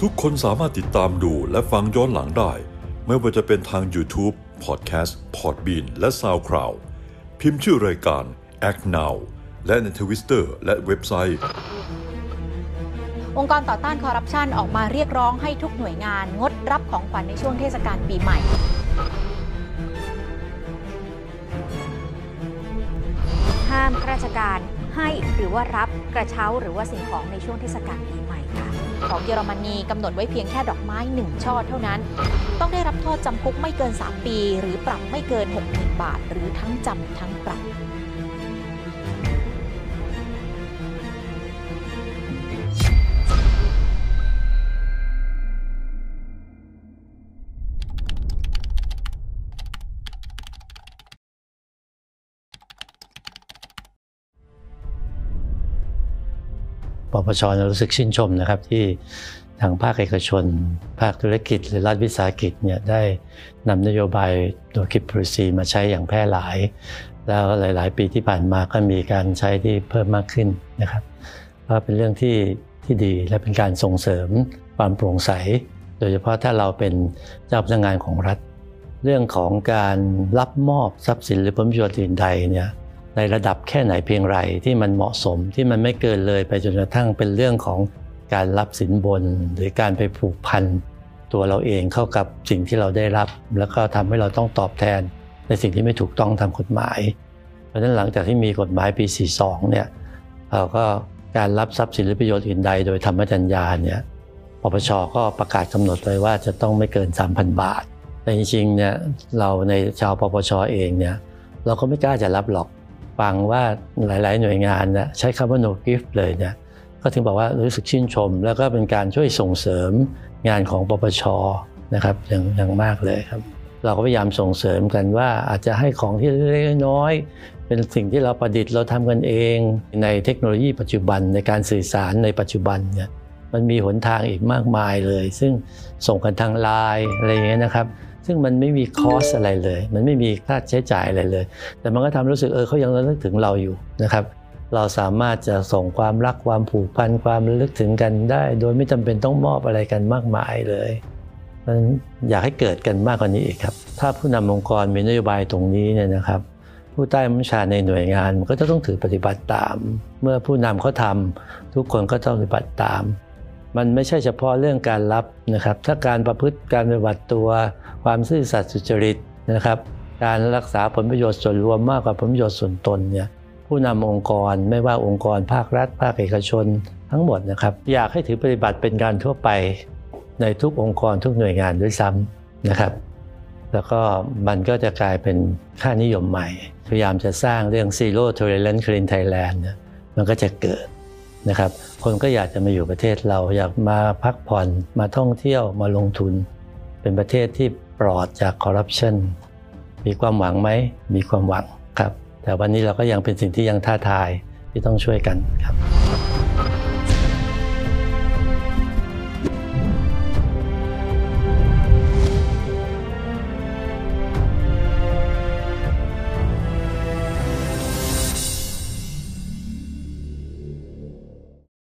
ทุกคนสามารถติดตามดูและฟังย้อนหลังได้ ไม่ว่าจะเป็นทาง YouTube, Podcast, Podbean และ SoundCloud พิมพ์ชื่อรายการ Act Now และในทวิสเตอร์และเว็บไซต์ องค์กรต่อต้านคอร์รัปชันออกมาเรียกร้องให้ทุกหน่วยงานงดรับของขวัญในช่วงเทศกาลปีใหม่ ข้าราชการให้หรือว่ารับกระเช้าหรือว่าสิ่งของในช่วงเทศกาลปีใหม่ค่ะ ของเยอรมนีกำหนดไว้เพียงแค่ดอกไม้หนึ่งช่อเท่านั้น ต้องได้รับโทษจำคุกไม่เกิน 3 ปี หรือปรับไม่เกิน 60,000 บาท หรือทั้งจำทั้งปรับ ปปชรู้สึกชื่นชมนะครับที่ทางภาคเอกชน ภาคธุรกิจ หรือรัฐวิสาหกิจเนี่ยได้นำนโยบายตัวคิปโปรซีมาใช้อย่างแพร่หลาย แล้วหลาย ๆ ปีที่ผ่านมาก็มีการใช้ที่เพิ่มมากขึ้นนะครับก็เป็นเรื่องที่ที่ดีและเป็นการส่งเสริมความโปร่งใส โดยเฉพาะถ้าเราเป็นเจ้าพนักงานของรัฐ เรื่องของการรับมอบทรัพย์สินหรือผลประโยชน์อื่นใดเนี่ย ในระดับแค่ไหนเพียงไรที่มันเหมาะสมที่มันไม่เกินเลยไปจนกระทั่งเป็นเรื่องของการรับสินบน หรือการไปผูกพันตัวเราเองเข้ากับสิ่งที่เราได้รับ แล้วก็ทำให้เราต้องตอบแทนในสิ่งที่ไม่ถูกต้องตามกฎหมาย เพราะฉะนั้นหลังจากที่มีกฎหมายปี 42 เนี่ยเราก็การรับทรัพย์สินหรือประโยชน์อื่นใด โดยธรรมจัญญาเนี่ยปปชก็ประกาศกำหนดไว้ว่าจะต้องไม่เกิน 3,000 บาท แต่จริงๆเนี่ยเราในชาวปปชเองเนี่ยเราก็ไม่กล้าจะรับหรอก ฟังว่าหลาย ๆ หน่วยงานนะใช้คำว่า no gift เลยเนี่ยก็ถึงบอกว่ารู้สึกชื่นชม แล้วก็เป็นการช่วยส่งเสริมงานของปปชนะครับอย่างอย่างมากเลยครับ เราก็พยายามส่งเสริมกันว่าอาจจะให้ของที่เล็กน้อย เป็นสิ่งที่เราประดิษฐ์เราทำกันเอง ในเทคโนโลยีปัจจุบันในการสื่อสารในปัจจุบันเนี่ยมันมีหนทางอีกมากมายเลย ซึ่งส่งกันทางไลน์อะไรอย่างเงี้ยนะครับ ซึ่งมันไม่มีคอสอะไรเลย มันไม่มีค่าใช้จ่ายอะไรเลย แต่มันก็ทำรู้สึกเออเขายังระลึกถึงเราอยู่นะครับ เราสามารถจะส่งความรักความผูกพันความระลึกถึงกันได้ โดยไม่จำเป็นต้องมอบอะไรกันมากมายเลยมันอยากให้เกิดกันมากกว่านี้อีกครับ ถ้าผู้นำองค์กรมีนโยบายตรงนี้เนี่ยนะครับ ผู้ใต้บัญชาในหน่วยงานมันก็จะต้องถือปฏิบัติตาม เมื่อผู้นำเขาทำทุกคนก็ต้องปฏิบัติตาม มันไม่ใช่เฉพาะเรื่องการรับนะครับ ถ้าการประพฤติการปฏิบัติตัว ความซื่อสัตย์สุจริตนะครับ การรักษาผลประโยชน์ส่วนรวมมากกว่าผลประโยชน์ส่วนตนเนี่ยผู้นำองค์กรไม่ว่าองค์กรภาครัฐ ภาคเอกชน ทั้งหมดนะครับ อยากให้ถือปฏิบัติเป็นการทั่วไปในทุกองค์กรทุกหน่วยงานด้วยซ้ำนะครับ แล้วก็มันก็จะกลายเป็นค่านิยมใหม่ พยายามจะสร้างเรื่อง Zero Tolerance Clean Thailand เนี่ยมันก็จะเกิด นะครับ คนก็อยากจะมาอยู่ประเทศเราอยากมาพักผ่อนมาท่องเที่ยวมาลงทุน เป็นประเทศที่ปลอดจากคอร์รัปชันมีความหวังไหมมีความหวังครับ แต่วันนี้เราก็ยังเป็นสิ่งที่ยังท้าทายที่ต้องช่วยกันครับ